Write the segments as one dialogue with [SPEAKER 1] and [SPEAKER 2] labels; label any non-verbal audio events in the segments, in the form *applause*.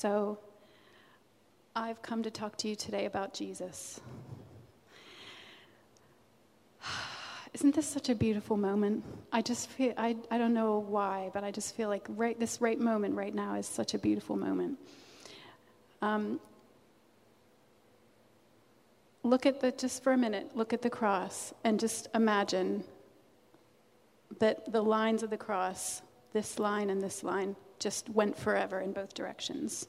[SPEAKER 1] So, I've come to talk to you today about Jesus. *sighs* Isn't this such a beautiful moment? I just feel, I, I don't know why, but I just feel like right, this right moment right now is such a beautiful moment. Um, look at the, just for a minute, look at the cross and just imagine that the lines of the cross, this line and this line, just went forever in both directions.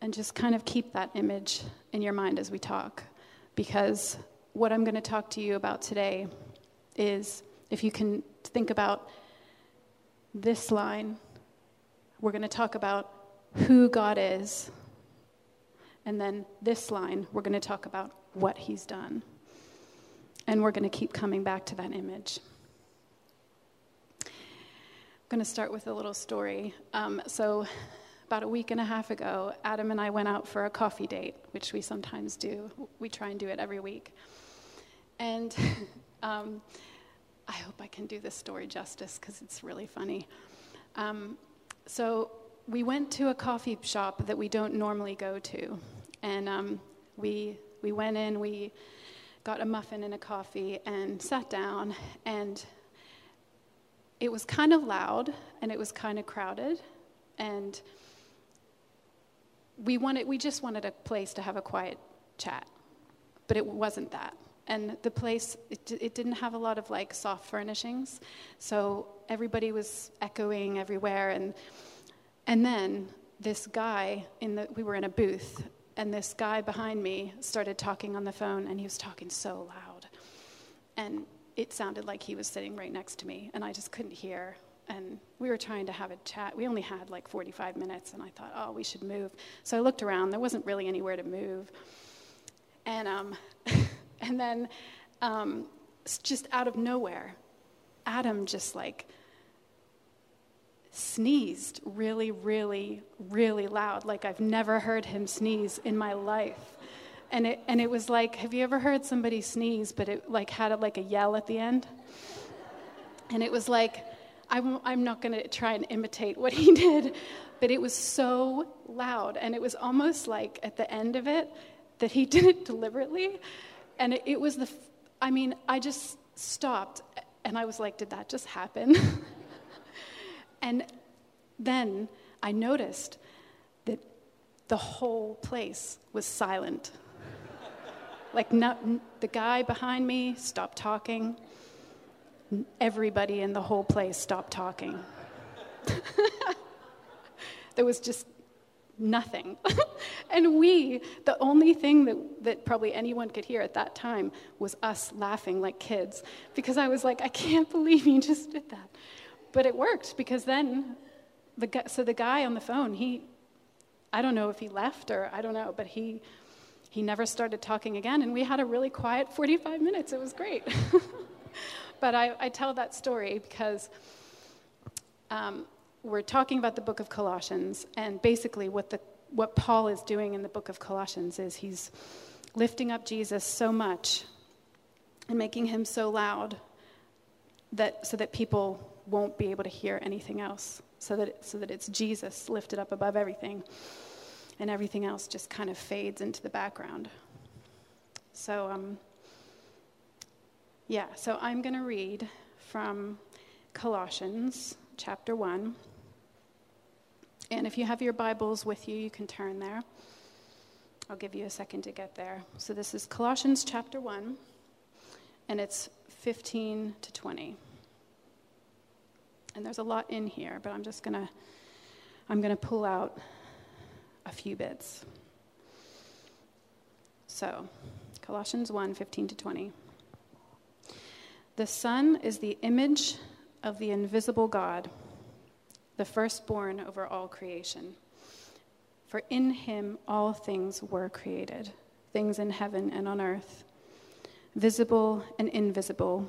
[SPEAKER 1] And just kind of keep that image in your mind as we talk, because what I'm going to talk to you about today is if you can think about this line, we're going to talk about who God is. And then this line, we're going to talk about what He's done. And we're going to keep coming back to that image. Going to start with a little story. Um, so, about a week and a half ago, Adam and I went out for a coffee date, which we sometimes do. We try and do it every week. And *laughs* um, I hope I can do this story justice because it's really funny. Um, so we went to a coffee shop that we don't normally go to, and um, we we went in. We got a muffin and a coffee and sat down, and it was kind of loud and it was kind of crowded, and we wanted we just wanted a place to have a quiet chat, but it wasn't that. And the place it, it, didn't have a lot of like soft furnishings so everybody was echoing everywhere and and then this guy in the we were in a booth and this guy behind me started talking on the phone and he was talking so loud. And it sounded like he was sitting right next to me and i just couldn't hear. And we were trying to have a chat. We only had like 45 minutes and i thought oh we should move. So i looked around. There wasn't really anywhere to move. And um, *laughs* And then, um, just out of nowhere, Adam just like sneezed really, really, really loud, like I've never heard him sneeze in my life. And it, and it was like, have you ever heard somebody sneeze, but it like had it like a yell at the end? And it was like, I'm, I'm not going to try and imitate what he *laughs* did, but it was so loud. And it was almost like at the end of it that he *laughs* did it deliberately and it, it was the, I mean, I just stopped and I was like, did that just happen? *laughs* and then I noticed that the whole place was silent. Like, not, the guy behind me stopped talking. Everybody in the whole place stopped talking. *laughs* there was just nothing. *laughs* and we, the only thing that, that probably anyone could hear at that time was us laughing like kids because I was like, I can't believe you just did that. But it worked because then, the so the guy on the phone, he, I don't know if he left or I don't know, but he, he never started talking again. And we had a really quiet 45 minutes. It was great. *laughs* but I, I, tell that story because um, we're talking about the book of Colossians, and basically what, the, what Paul is doing in the book of Colossians is he's lifting up Jesus so much and making him so loud that so that people won't be able to hear anything else, so that, so that it's Jesus lifted up above everything, and everything else just kind of fades into the background. So, um, yeah, so I'm going to read from Colossians chapter 1. And if you have your Bibles with you, you can turn there. I'll give you a second to get there. So this is Colossians chapter 1, and it's 15 to 20. And there's a lot in here, but I'm just going to I'm going to pull out a few bits. So, Colossians 1 15 to 20. The Son is the image of the invisible God the firstborn over all creation. For in him all things were created, things in heaven and on earth, visible and invisible,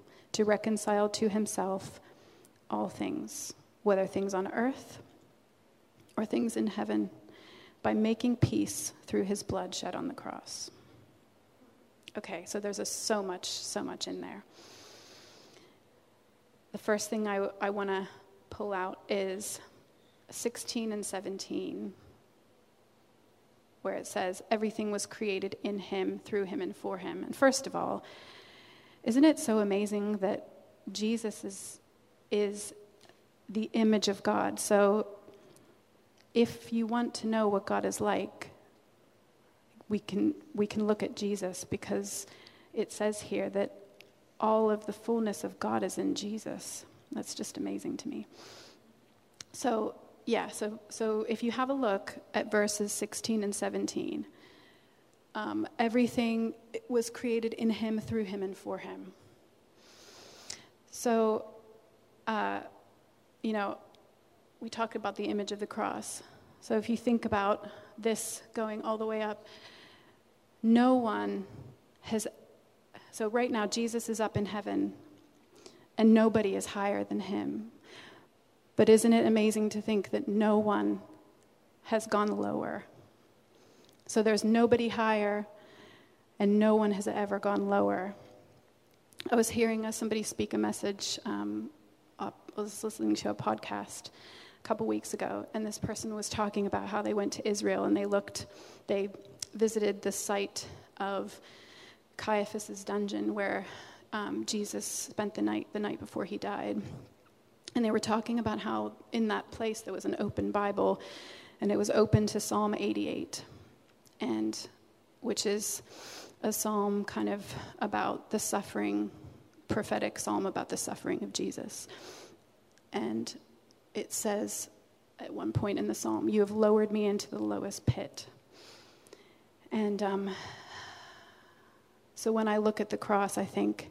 [SPEAKER 1] to reconcile to himself all things, whether things on earth or things in heaven, by making peace through his blood shed on the cross. Okay, so there's a, so much, so much in there. The first thing I, I want to pull out is 16 and 17, where it says, Everything was created in him, through him, and for him. And first of all, isn't it so amazing that Jesus is, is the image of God? So if you want to know what God is like, we can, we can look at Jesus because it says here that all of the fullness of God is in Jesus. That's just amazing to me. So, yeah, so, so if you have a look at verses 16 and 17, um, everything was created in him, through him, and for him. So, uh, you know, we talked about the image of the cross. So if you think about this going all the way up, no one has. So right now, Jesus is up in heaven, and nobody is higher than him. But isn't it amazing to think that no one has gone lower? So there's nobody higher, and no one has ever gone lower. I was hearing somebody speak a message. Um, I was listening to a podcast a couple weeks ago, and this person was talking about how they went to Israel and they looked, they visited the site of Caiaphas's dungeon where um, Jesus spent the night the night before he died. And they were talking about how in that place there was an open Bible, and it was open to Psalm 88, and which is a psalm kind of about the suffering, prophetic psalm about the suffering of Jesus. And it says at one point in the psalm, You have lowered me into the lowest pit. And um, so when I look at the cross, I think,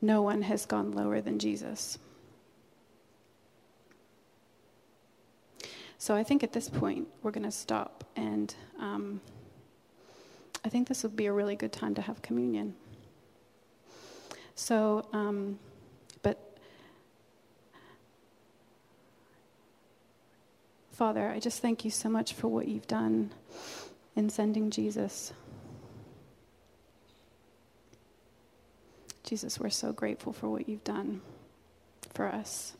[SPEAKER 1] no one has gone lower than Jesus. So I think at this point, we're going to stop, and um, I think this would be a really good time to have communion. So, um, but Father, I just thank you so much for what you've done in sending Jesus. Jesus, we're so grateful for what you've done for us.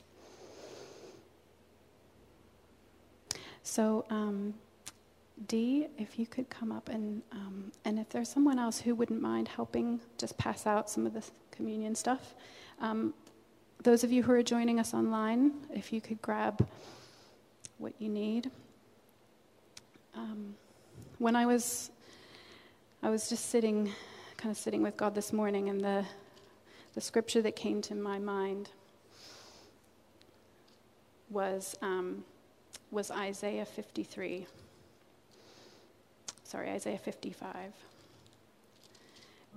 [SPEAKER 1] So, um, Dee, if you could come up and um, and if there's someone else who wouldn't mind helping, just pass out some of the communion stuff. Um, those of you who are joining us online, if you could grab what you need. Um, when I was, I was just sitting, kind of sitting with God this morning, and the, the scripture that came to my mind was, um, was Isaiah 53. Sorry, Isaiah 55.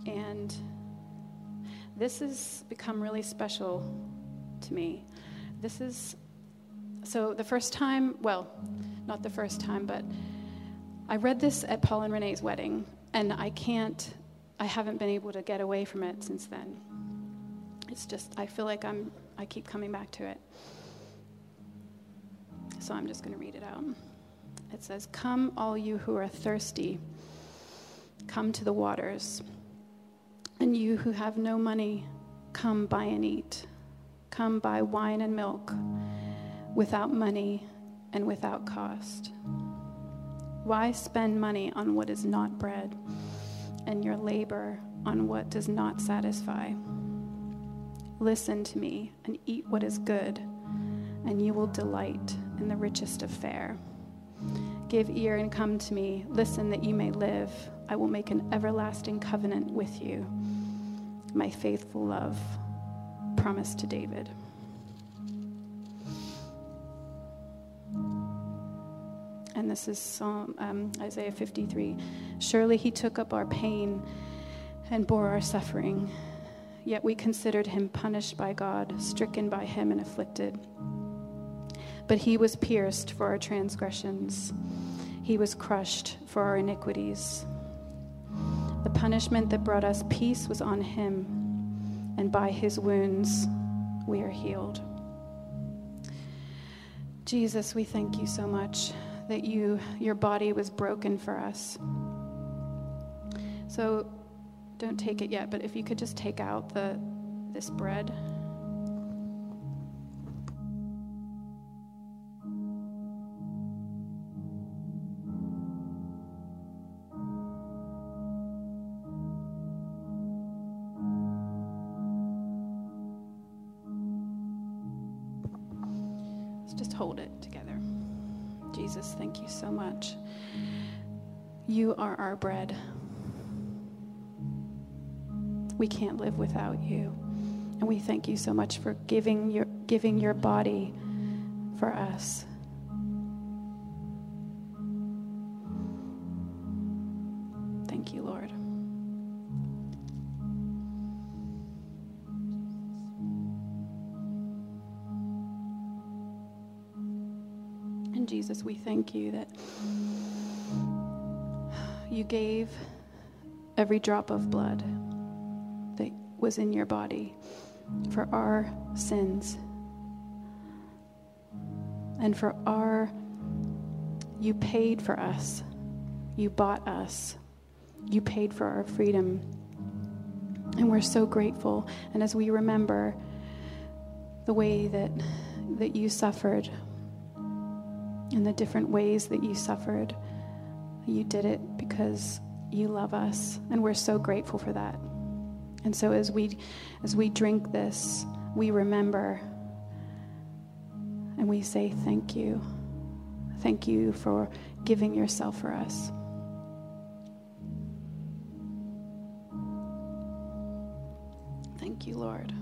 [SPEAKER 1] And this has become really special to me. This is so the first time, well, not the first time, but I read this at Paul and Renee's wedding, and I can't, I haven't been able to get away from it since then. It's just, I feel like I'm, I keep coming back to it. So I'm just going to read it out. It says, Come, all you who are thirsty, come to the waters. And you who have no money, come buy and eat. Come buy wine and milk without money and without cost. Why spend money on what is not bread and your labor on what does not satisfy? Listen to me and eat what is good, and you will delight in the richest of fare. Give ear and come to me. Listen that you may live. I will make an everlasting covenant with you. My faithful love promised to David. and this is Psalm, um, Isaiah 53. Surely he took up our pain and bore our suffering, yet we considered him punished by God, stricken by him, and afflicted. But he was pierced for our transgressions, he was crushed for our iniquities. The punishment that brought us peace was on him, and by his wounds we are healed. Jesus, we thank you so much that you your body was broken for us. So don't take it yet, but if you could just take out the this bread. Our bread. We can't live without you. And we thank you so much for giving your, giving your body for us. Thank you, Lord. And Jesus, we thank you that you gave every drop of blood that was in your body for our sins and for our you paid for us. You bought us. You paid for our freedom. And we're so grateful. And as we remember the way that that you suffered and the different ways that you suffered you did it because you love us and we're so grateful for that and so as we as we drink this, we remember and we say thank you. Thank you for giving yourself for us. Thank you, Lord.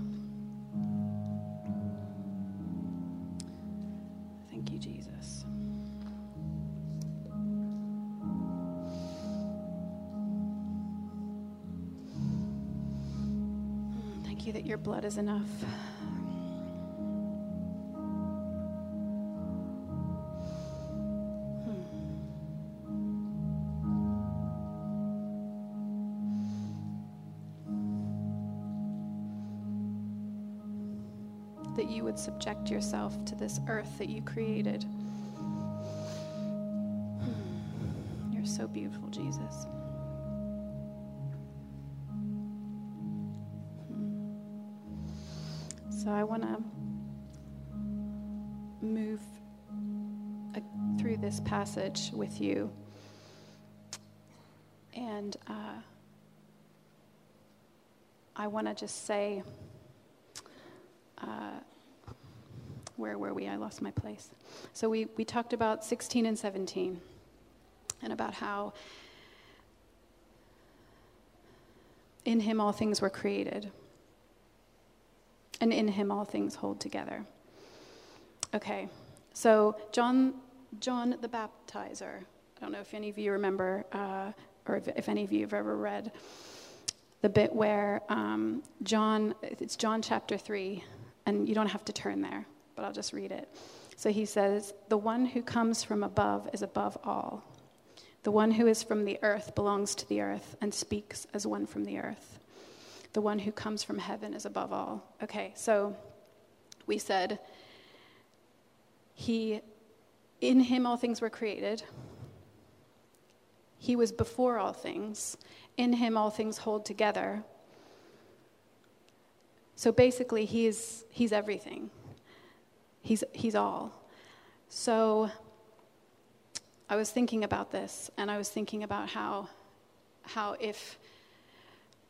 [SPEAKER 1] Thank you that your blood is enough. Hmm. That you would subject yourself to this earth that you created. Passage with you. And uh, I want to just say, uh, where were we? I lost my place. So we, we talked about 16 and 17 and about how in him all things were created and in him all things hold together. Okay, so John, John the Baptizer. I don't know if any of you remember, uh, or if, if, any of you have ever read the bit where um, John, it's John chapter 3, and you don't have to turn there, but I'll just read it. So he says, The one who comes from above is above all. The one who is from the earth belongs to the earth and speaks as one from the earth the one who comes from heaven is above all. Okay, so we said, He, in Him all things were created. He was before all things. In Him all things hold together. So basically, He's, he's everything, he's, he's all. So I was thinking about this, and I was thinking about how, how if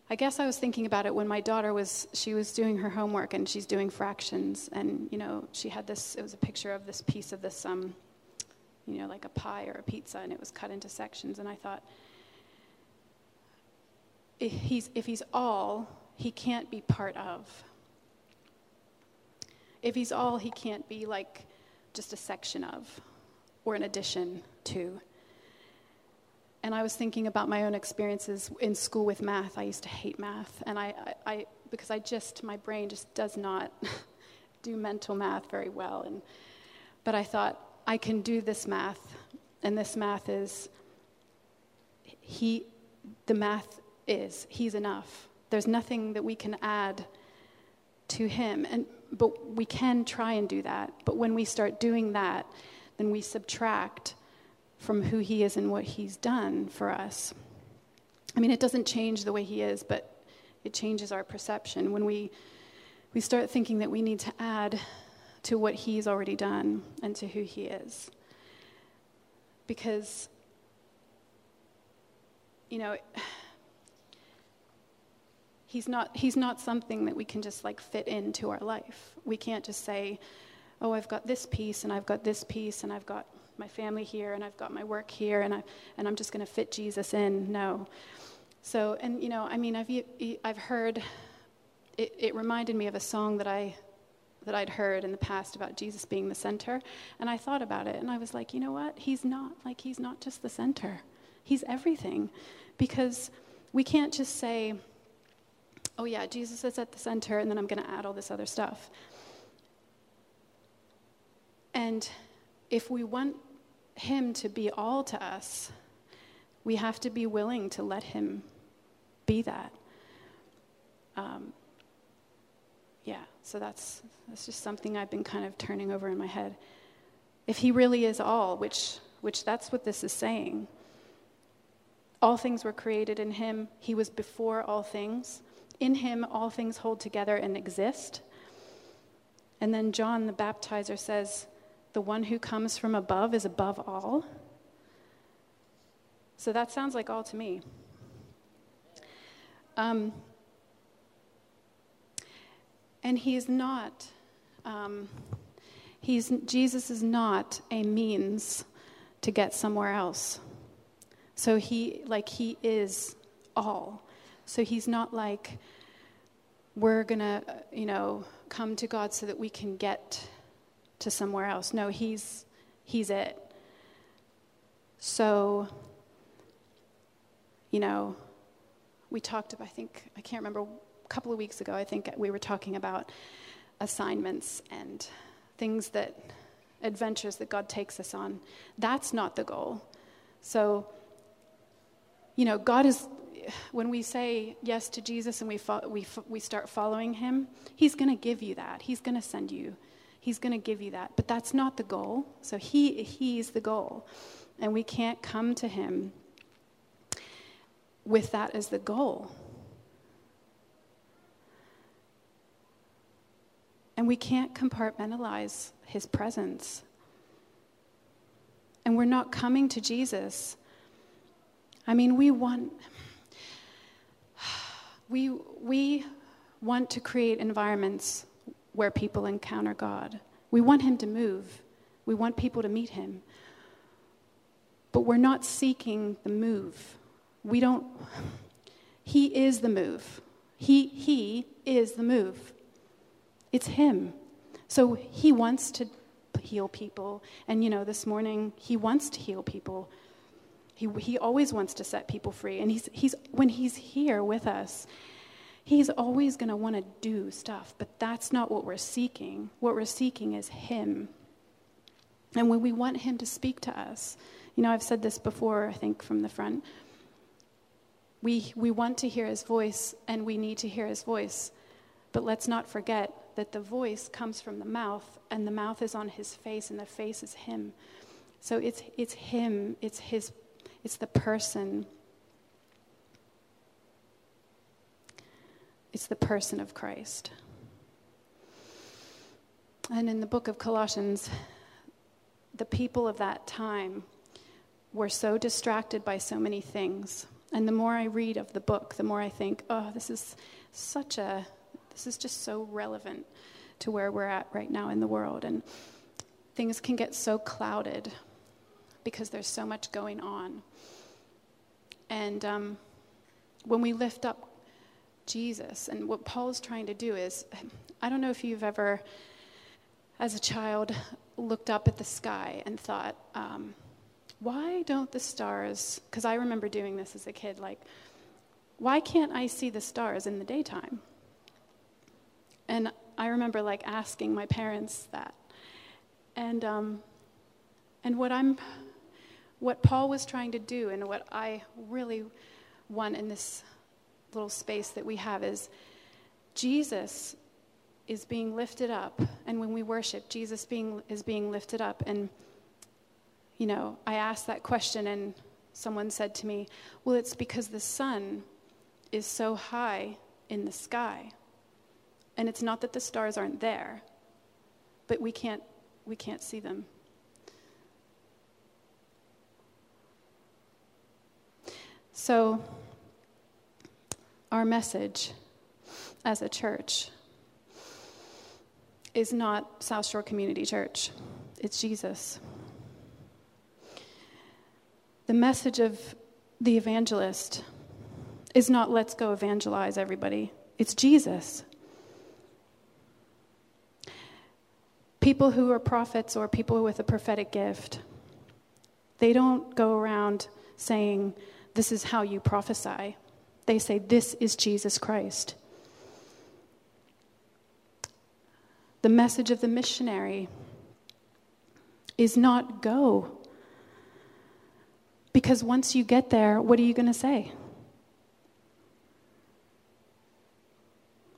[SPEAKER 1] I guess I was thinking about it when my daughter was she was doing her homework and she's doing fractions and you know she had this it was a picture of this piece of this um you know like a pie or a pizza and it was cut into sections and I thought if he's if he's all he can't be part of if he's all he can't be like just a section of or an addition to and I was thinking about my own experiences in school with math. I used to hate math, and I, I, I because I just my brain just does not *laughs* do mental math very well. And But I thought, I can do this math, and this math is he, the math is he's enough. There's nothing that we can add to him. And, but we can try and do that. But when we start doing that, then we subtract from who he is and what he's done for us. I mean, it doesn't change the way he is, but it changes our perception when we, we start thinking that we need to add to what he's already done and to who he is. Because, you know, *sighs* he's not, he's not something that we can just like fit into our life. We can't just say, oh, I've got this piece and I've got this piece and I've got my family here and I've got my work here and, I, and I'm just going to fit Jesus in. No. So, and you know, I mean, I've, I've heard, it, it reminded me of a song that I that I'd heard in the past about Jesus being the center. And I thought about it and I was like, you know what? He's not like he's not just the center. He's everything. Because we can't just say, oh yeah, Jesus is at the center and then I'm going to add all this other stuff. And if we want him to be all to us, we have to be willing to let him be that. Um, so that's, that's just something I've been kind of turning over in my head. If he really is all, which, which that's what this is saying, all things were created in him, he was before all things. In him, all things hold together and exist. And then John the baptizer says, The one who comes from above is above all. So that sounds like all to me. Um, and he is not, um, he's, Jesus is not a means to get somewhere else. So he, like, he is all. So he's not like, we're going to, you know, come to God so that we can get to somewhere else. No, he's, he's it. So, you know, we talked about, I think, I can't remember couple of weeks ago, I think we were talking about assignments and things that, adventures that God takes us on. That's not the goal. So, you know, God is, when we say yes to Jesus and we, fo- we, we start following him, he's going to give you that. He's going to send you. He's going to give you that. But that's not the goal. So he, he's the goal. And we can't come to him with that as the goal. And we can't compartmentalize his presence. And we're not coming to Jesus. I mean, we want *sighs* we we want to create environments where people encounter God. We want him to move. We want people to meet him. But we're not seeking the move. We don't *sighs* he is the move. He he is the move. It's Him. So He wants to heal people. And, you know, this morning, He wants to heal people. He, he always wants to set people free. And he's, he's, when He's here with us, He's always going to want to do stuff. But that's not what we're seeking. What we're seeking is Him. And when we want Him to speak to us, you know, I've said this before, I think, from the front. We, we want to hear his voice and we need to hear his voice. But let's not forget that the voice comes from the mouth, and the mouth is on his face, and the face is him. So it's, it's him, it's his, it's the person. It's the person of Christ. And in the book of Colossians, the people of that time were so distracted by so many things. And the more I read of the book, the more I think, oh, this is such a this is just so relevant to where we're at right now in the world. And things can get so clouded because there's so much going on. And um, when we lift up Jesus, and what Paul's trying to do is, I don't know if you've ever, as a child, looked up at the sky and thought, um, why don't the stars, because I remember doing this as a kid, like, why can't I see the stars in the daytime? And I remember like asking my parents that. And, um, and what I'm, what Paul was trying to do, and what I really want in this little space that we have is Jesus is being lifted up, and when we worship, Jesus being, is being lifted up. And, you know, I asked that question, and someone said to me, Well, it's because the sun is so high in the sky. And it's not that the stars aren't there, but we can't, we can't see them. So, our message as a church is not South Shore Community Church, it's Jesus. The message of the evangelist is not let's go evangelize everybody, it's Jesus. People who are prophets or people with a prophetic gift, they don't go around saying, This is how you prophesy. They say, This is Jesus Christ. The message of the missionary is not go. Because once you get there, what are you going to say?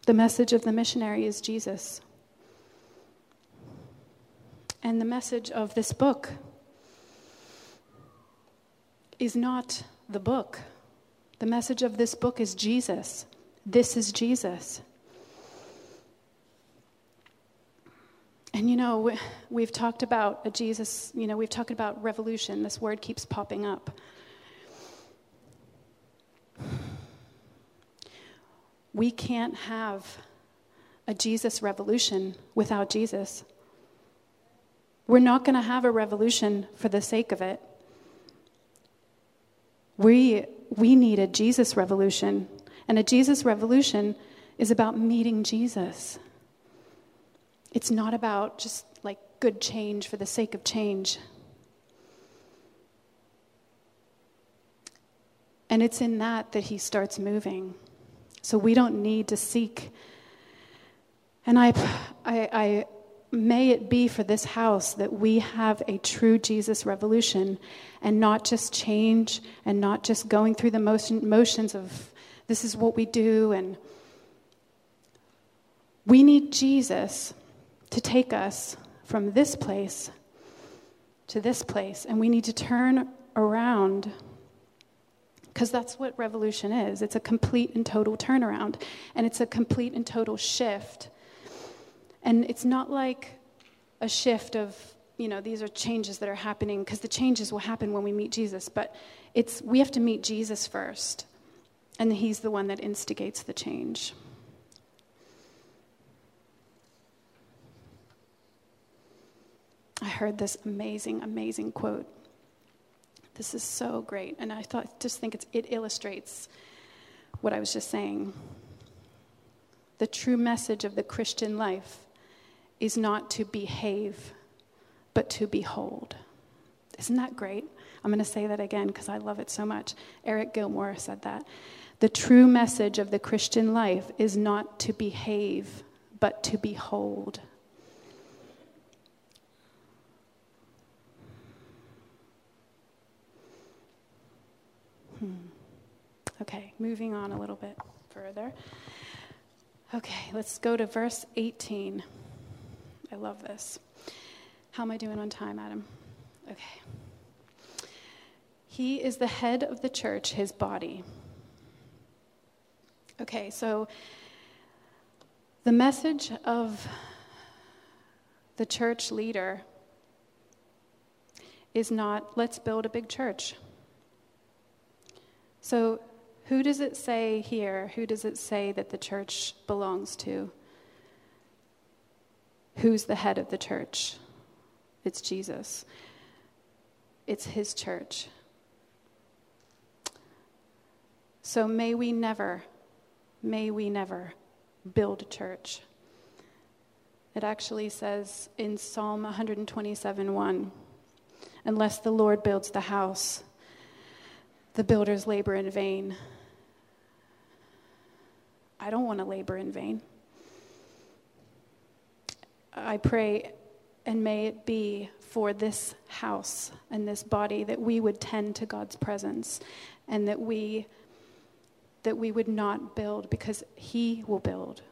[SPEAKER 1] The message of the missionary is Jesus. And the message of this book is not the book. The message of this book is Jesus. This is Jesus. And you know, we've talked about a Jesus, you know, we've talked about revolution. This word keeps popping up. We can't have a Jesus revolution without Jesus. We're not going to have a revolution for the sake of it. We, we need a Jesus revolution. And a Jesus revolution is about meeting Jesus. It's not about just like good change for the sake of change. And it's in that that he starts moving. So we don't need to seek. And I, I, I may it be for this house that we have a true Jesus revolution and not just change and not just going through the motion, motions of this is what we do. And we need Jesus to take us from this place to this place. And we need to turn around because that's what revolution is it's a complete and total turnaround, and it's a complete and total shift and it's not like a shift of, you know, these are changes that are happening because the changes will happen when we meet Jesus, but it's we have to meet Jesus first. And he's the one that instigates the change. I heard this amazing, amazing quote. This is so great. And I thought, just think it illustrates what I was just saying. The true message of the Christian life is not to behave, but to behold. Isn't that great? I'm going to say that again because I love it so much. Eric Gilmour said that. The true message of the Christian life is not to behave, but to behold. Hmm. Okay, moving on a little bit further. Okay, let's go to verse 18. I love this. How am I doing on time, Adam? Okay. He is the head of the church, his body. Okay, so the message of the church leader is not, let's build a big church. So, who does it say here? Who does it say that the church belongs to? Who's the head of the church? It's Jesus. It's his church. So may we never, may we never build a church. It actually says in Psalm 127 1 Unless the Lord builds the house, the builders labor in vain. I don't want to labor in vain. I pray and may it be for this house and this body that we would tend to God's presence and that we that we would not build because he will build.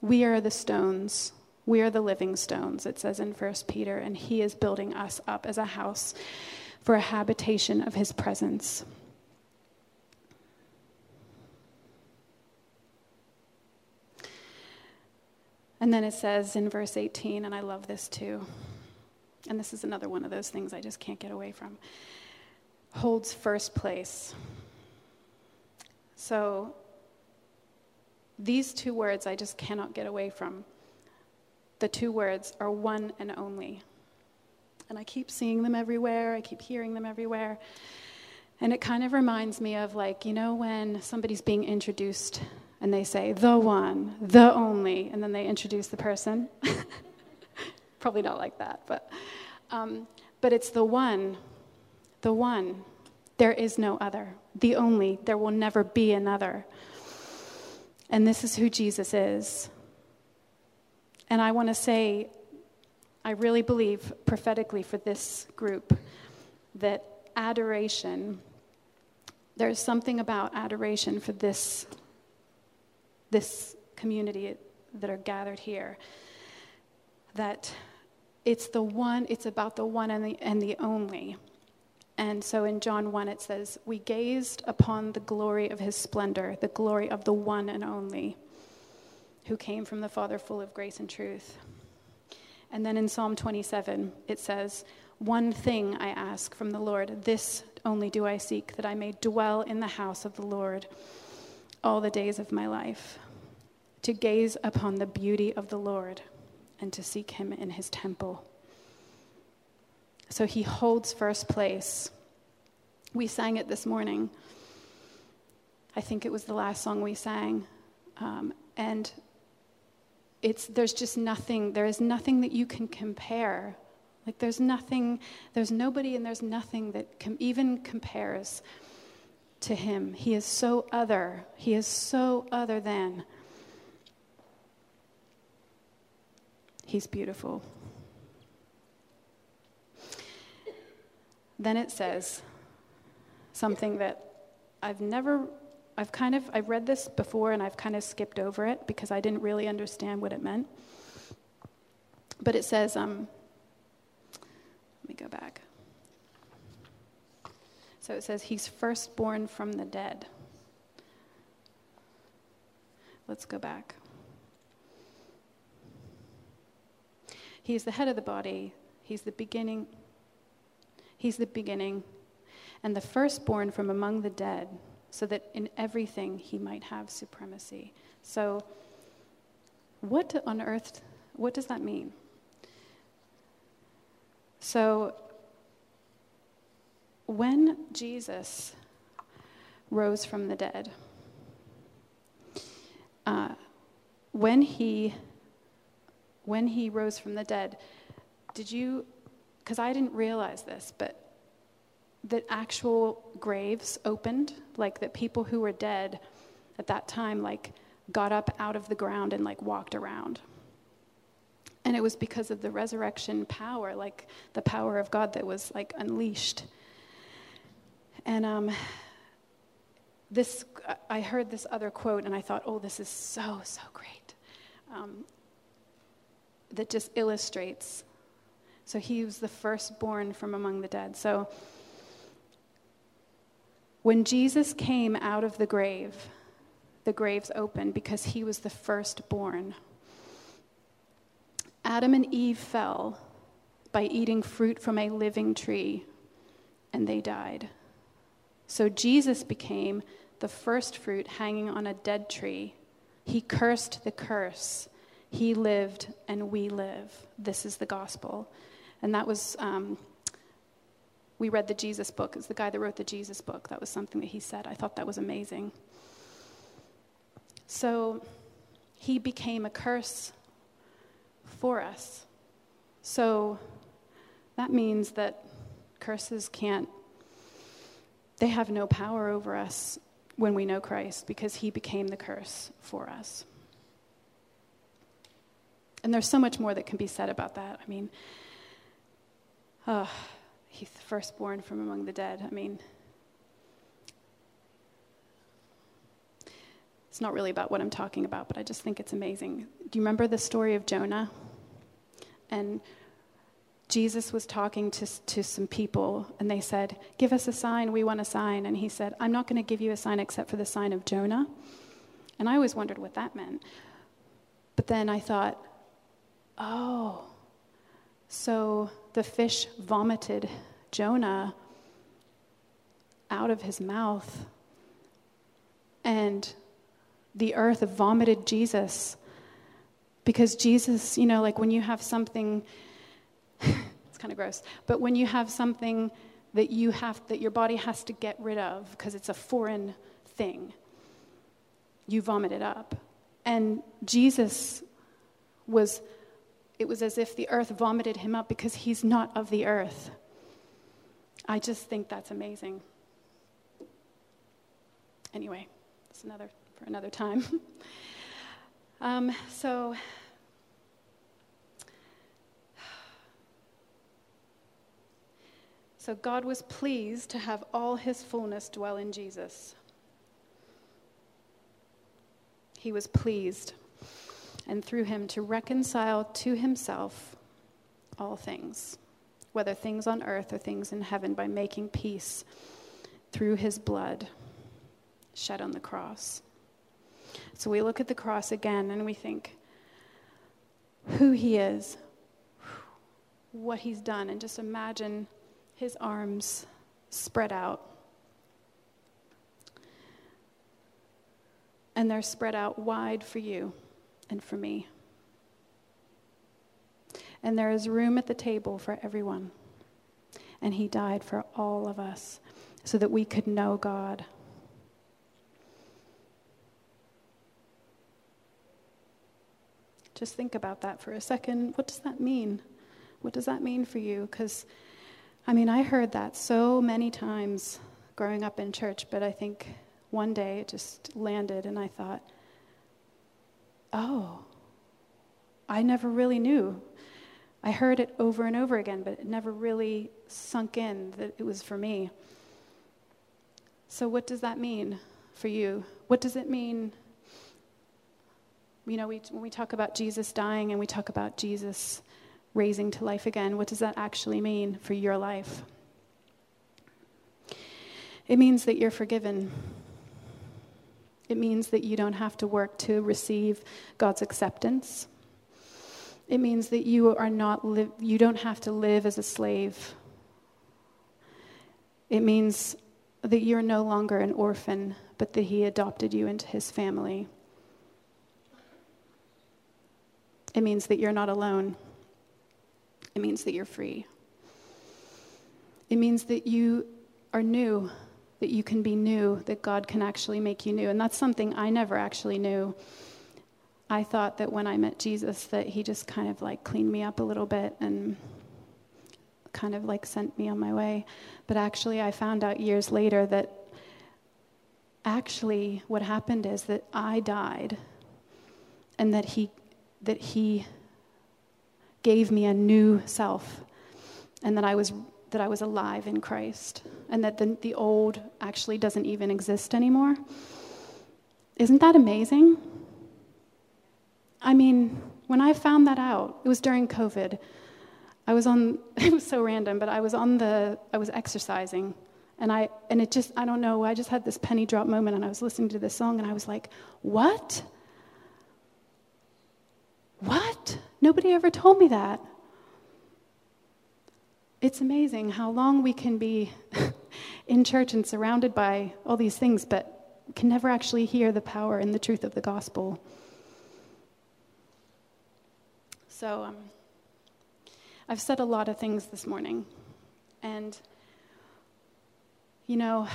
[SPEAKER 1] We are the stones. We are the living stones, it says in 1 Peter, and he is building us up as a house for a habitation of his presence. And then it says in verse 18, and I love this too, and this is another one of those things I just can't get away from holds first place. So these two words I just cannot get away from. The two words are one and only. And I keep seeing them everywhere, I keep hearing them everywhere. And it kind of reminds me of like, you know, when somebody's being introduced and they say, the one, the only, and then they introduce the person. *laughs* Probably not like that, but, um, but it's the one, the one. There is no other. The only. There will never be another. And this is who Jesus is. And I want to say, I really believe prophetically for this group that adoration, there's something about adoration for this this community that are gathered here that it's the one it's about the one and the, and the only. And so in john 1 it says we gazed upon the glory of his splendor the glory of the one and only who came from the father full of grace and truth. And then in psalm 27 it says one thing i ask from the lord this only do i seek that i may dwell in the house of the lord all the days of my life, to gaze upon the beauty of the Lord and to seek him in his temple. So he holds first place. We sang it this morning. I think it was the last song we sang. Um, and it's, there's just nothing, there is nothing that you can compare. Like there's nothing, there's nobody and there's nothing that com- even compares to him. He is so other. He is so other than. He's beautiful. Then it says something that I've never, I've kind of, I've read this before and I've kind of skipped over it because I didn't really understand what it meant. But it says, um, let me go back. So it says, He's firstborn from the dead. Let's go back. He's the head of the body, He's the beginning. He's the beginning and the firstborn from among the dead, so that in everything he might have supremacy. So, what on earth, what does that mean? So, when Jesus rose from the dead, uh, when he when he rose from the dead, did you? Because I didn't realize this, but that actual graves opened, like that people who were dead at that time, like got up out of the ground and like walked around. And it was because of the resurrection power, like the power of God that was like unleashed and um, this, I heard this other quote, and I thought, oh, this is so, so great. Um, that just illustrates. So he was the firstborn from among the dead. So when Jesus came out of the grave, the graves opened because he was the firstborn. Adam and Eve fell by eating fruit from a living tree, and they died. So Jesus became the first fruit hanging on a dead tree. He cursed the curse. He lived and we live. This is the gospel. And that was, um, we read the Jesus book. It's the guy that wrote the Jesus book. That was something that he said. I thought that was amazing. So he became a curse for us. So that means that curses can't they have no power over us when we know Christ because he became the curse for us. And there's so much more that can be said about that. I mean, uh, he's firstborn from among the dead. I mean, it's not really about what I'm talking about, but I just think it's amazing. Do you remember the story of Jonah? And Jesus was talking to, to some people, and they said, Give us a sign, we want a sign. And he said, I'm not going to give you a sign except for the sign of Jonah. And I always wondered what that meant. But then I thought, oh, so the fish vomited Jonah out of his mouth, and the earth vomited Jesus. Because Jesus, you know, like when you have something it's kind of gross. But when you have something that you have that your body has to get rid of because it's a foreign thing, you vomit it up. And Jesus was it was as if the earth vomited him up because he's not of the earth. I just think that's amazing. Anyway, it's another for another time. *laughs* um, so So God was pleased to have all his fullness dwell in Jesus. He was pleased, and through him to reconcile to himself all things, whether things on earth or things in heaven, by making peace through his blood shed on the cross. So we look at the cross again and we think who he is, what he's done, and just imagine his arms spread out. And they're spread out wide for you and for me. And there is room at the table for everyone. And he died for all of us so that we could know God. Just think about that for a second. What does that mean? What does that mean for you? Because I mean, I heard that so many times growing up in church, but I think one day it just landed and I thought, oh, I never really knew. I heard it over and over again, but it never really sunk in that it was for me. So, what does that mean for you? What does it mean? You know, we, when we talk about Jesus dying and we talk about Jesus raising to life again, what does that actually mean for your life? It means that you're forgiven. It means that you don't have to work to receive God's acceptance. It means that you are not li- you don't have to live as a slave. It means that you're no longer an orphan, but that he adopted you into his family. It means that you're not alone. It means that you're free. It means that you are new, that you can be new, that God can actually make you new. And that's something I never actually knew. I thought that when I met Jesus that he just kind of like cleaned me up a little bit and kind of like sent me on my way. But actually I found out years later that actually what happened is that I died and that he that he gave me a new self and that I was that I was alive in Christ and that the, the old actually doesn't even exist anymore. Isn't that amazing? I mean, when I found that out, it was during COVID. I was on *laughs* it was so random, but I was on the I was exercising and I and it just I don't know, I just had this penny drop moment and I was listening to this song and I was like, "What? What? Nobody ever told me that. It's amazing how long we can be *laughs* in church and surrounded by all these things, but can never actually hear the power and the truth of the gospel. So, um, I've said a lot of things this morning, and you know,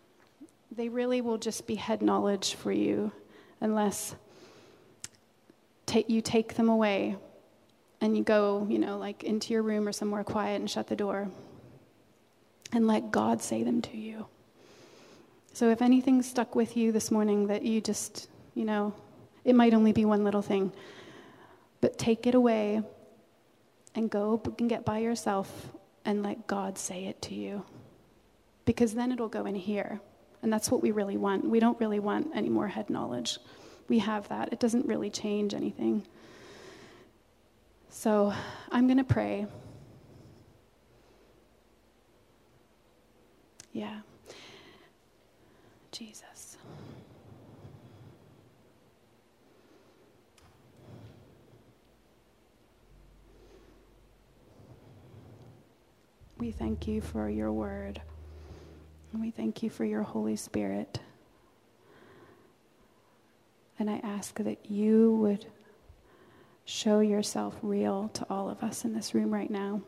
[SPEAKER 1] *sighs* they really will just be head knowledge for you unless take, you take them away and you go, you know, like into your room or somewhere quiet and shut the door and let God say them to you. So if anything stuck with you this morning that you just, you know, it might only be one little thing, But take it away and go and get by yourself and let God say it to you. Because then it'll go in here. And that's what we really want. We don't really want any more head knowledge. We have that. It doesn't really change anything. So I'm going to pray. Yeah. Jesus. We thank you for your word. And we thank you for your Holy Spirit. And I ask that you would show yourself real to all of us in this room right now.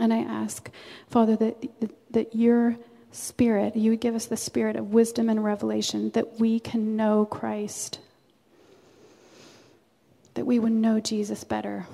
[SPEAKER 1] And I ask, Father, that, that your spirit, you would give us the spirit of wisdom and revelation, that we can know Christ, that we would know Jesus better,